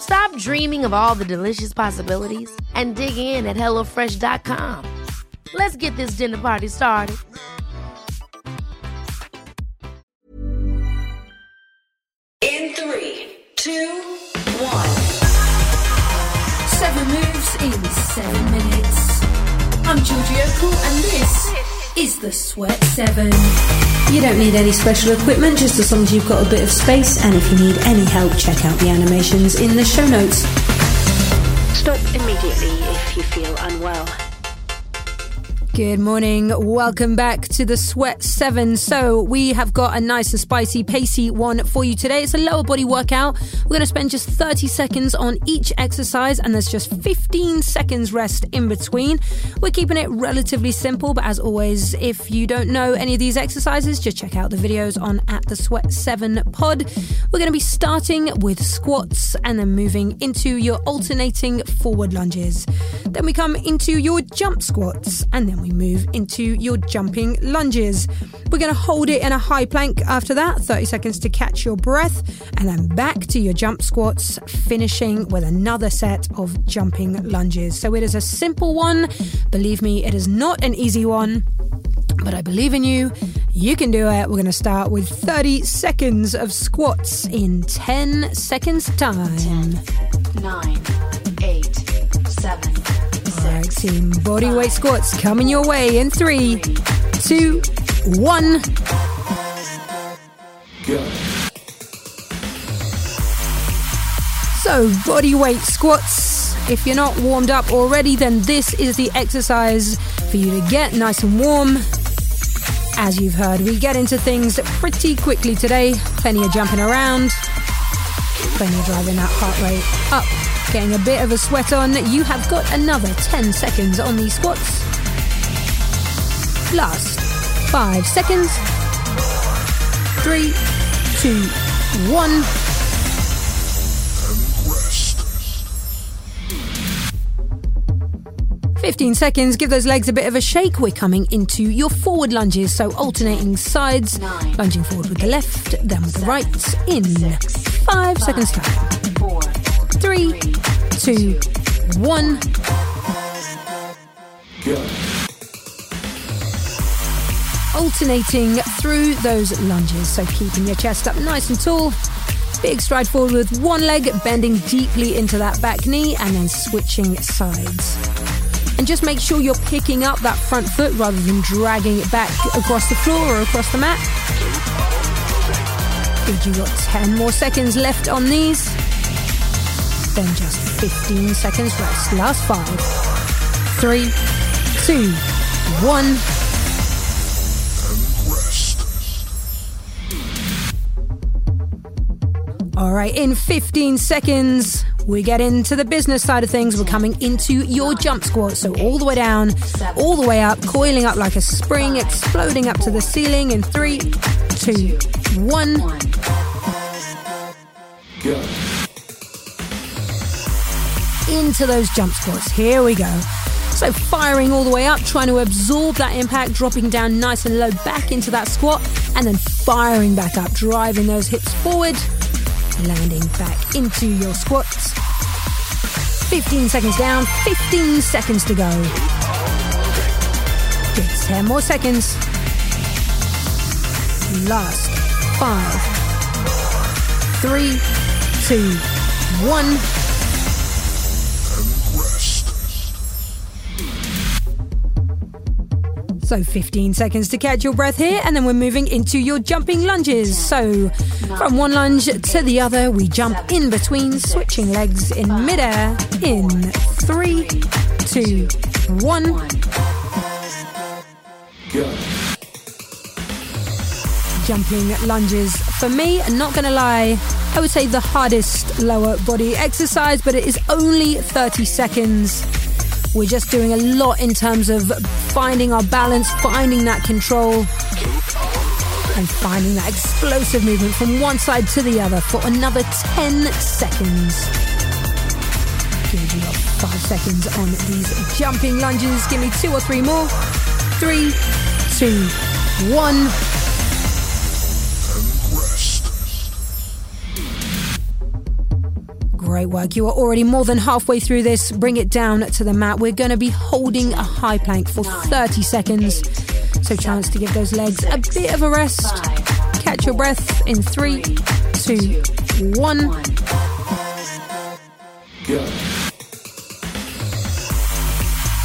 Stop dreaming of all the delicious possibilities and dig in at HelloFresh.com. Let's get this dinner party started. In three, two, one. Seven moves in seven minutes. I'm Georgie Okell, and this is the Sweat Seven. You don't need any special equipment, just as long as you've got a bit of space. And if you need any help, check out the animations in the show notes. Stop immediately if you feel unwell. Good morning. Welcome back to the Sweat 7. So, we have got a nice and spicy, pacey one for you today. It's a lower body workout. We're going to spend just 30 seconds on each exercise, and there's just 15 seconds rest in between. We're keeping it relatively simple, but as always, if you don't know any of these exercises, just check out the videos on at the Sweat 7 pod. We're going to be starting with squats and then moving into your alternating forward lunges. Then we come into your jump squats, and then we move into your jumping lunges. We're going to hold it in a high plank after that, 30 seconds to catch your breath, and then back to your jump squats, finishing with another set of jumping lunges. So it is a simple one. Believe me, it is not an easy one. But I believe in you. You can do it. We're going to start with 30 seconds of squats in 10 seconds time. Nine, eight, seven, All right, team. Body weight squats coming your way in three, two, one. So, body weight squats. If you're not warmed up already, then this is the exercise for you to get nice and warm. As you've heard, we get into things pretty quickly today. Plenty of jumping around, plenty of driving that heart rate up. Getting a bit of a sweat on. You have got another 10 seconds on these squats. Last five seconds. Three, two, one. Fifteen seconds. Give those legs a bit of a shake. We're coming into your forward lunges, so alternating sides, lunging forward with the left, then with the right. In five seconds time. four, Three, two, one. Alternating through those lunges, so keeping your chest up nice and tall. Big stride forward with one leg, bending deeply into that back knee, and then switching sides. And just make sure you're picking up that front foot rather than dragging it back across the floor or across the mat. Good, you got 10 more seconds left on these. Then just 15 seconds rest. Last five, three, two, one. All right, in 15 seconds, we get into the business side of things. We're coming into your jump squat. So, all the way down, all the way up, coiling up like a spring, exploding up to the ceiling in three, two, one. Go. Into those jump squats. Here we go. So, firing all the way up, trying to absorb that impact, dropping down nice and low back into that squat, and then firing back up, driving those hips forward, landing back into your squats. 15 seconds down, 15 seconds to go. Good, 10 more seconds. Last five, three, two, one. So 15 seconds to catch your breath here, and then we're moving into your jumping lunges. So from one lunge to the other, we jump in between, switching legs in midair. In three, two, one. Jumping lunges. For me, not gonna lie, I would say the hardest lower body exercise, but it is only 30 seconds. We're just doing a lot in terms of finding our balance, finding that control, and finding that explosive movement from one side to the other for another 10 seconds. Give you five seconds on these jumping lunges. Give me two or three more. Three, two, one. Great work. You are already more than halfway through this. Bring it down to the mat. We're going to be holding a high plank for 30 seconds. So, chance to give those legs a bit of a rest. Catch your breath in three, two, one. Go.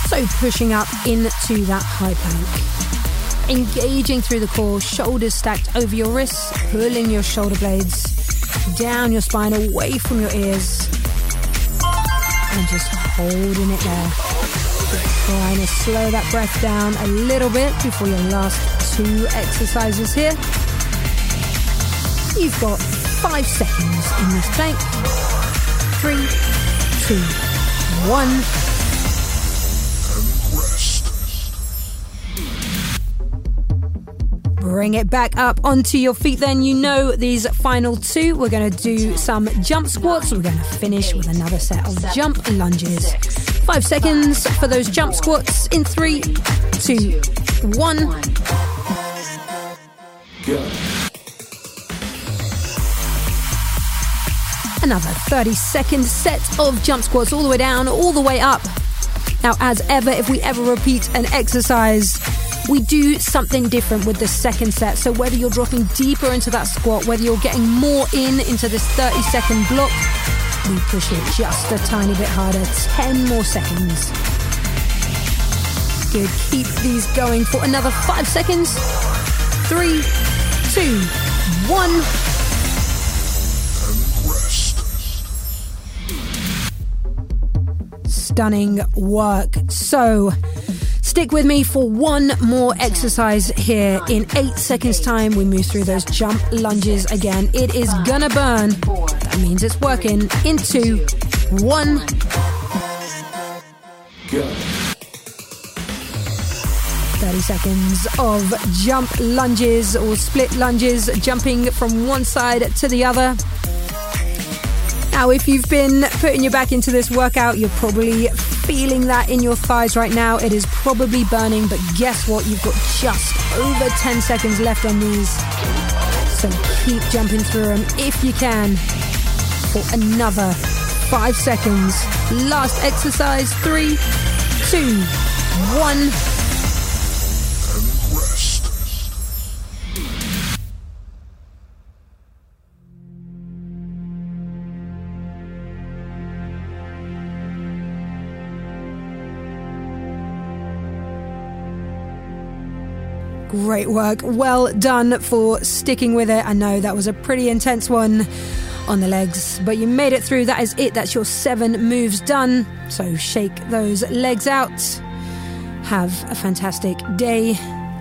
So, pushing up into that high plank. Engaging through the core, shoulders stacked over your wrists, pulling your shoulder blades down your spine, away from your ears, and just holding it there. Trying to slow that breath down a little bit before your last two exercises here. You've got five seconds in this plank. Three, two, one. Bring it back up onto your feet, then. You know these final two. We're going to do some jump squats. We're going to finish with another set of jump lunges. Five seconds for those jump squats in three, two, one. Go. Another 30 second set of jump squats all the way down, all the way up. Now, as ever, if we ever repeat an exercise, we do something different with the second set. So, whether you're dropping deeper into that squat, whether you're getting more in into this 30 second block, we push it just a tiny bit harder. 10 more seconds. Good. Keep these going for another five seconds. Three, two, one. Stunning work. So, stick with me for one more exercise here. In eight seconds' time, we move through those jump lunges again. It is gonna burn. That means it's working. In two, one. Go. 30 seconds of jump lunges or split lunges, jumping from one side to the other. Now, if you've been putting your back into this workout, you're probably feeling that in your thighs right now. It is probably burning, but guess what? You've got just over 10 seconds left on these. So keep jumping through them if you can for another five seconds. Last exercise three, two, one. Great work. Well done for sticking with it. I know that was a pretty intense one on the legs, but you made it through. That is it. That's your seven moves done. So shake those legs out. Have a fantastic day,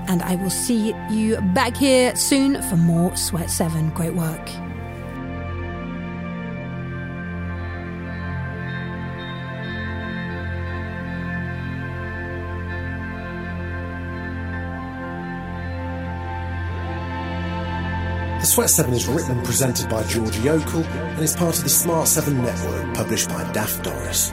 and I will see you back here soon for more Sweat 7. Great work. The Sweat 7 is written and presented by Georgie Okell and is part of the Smart 7 network published by Daft Doris.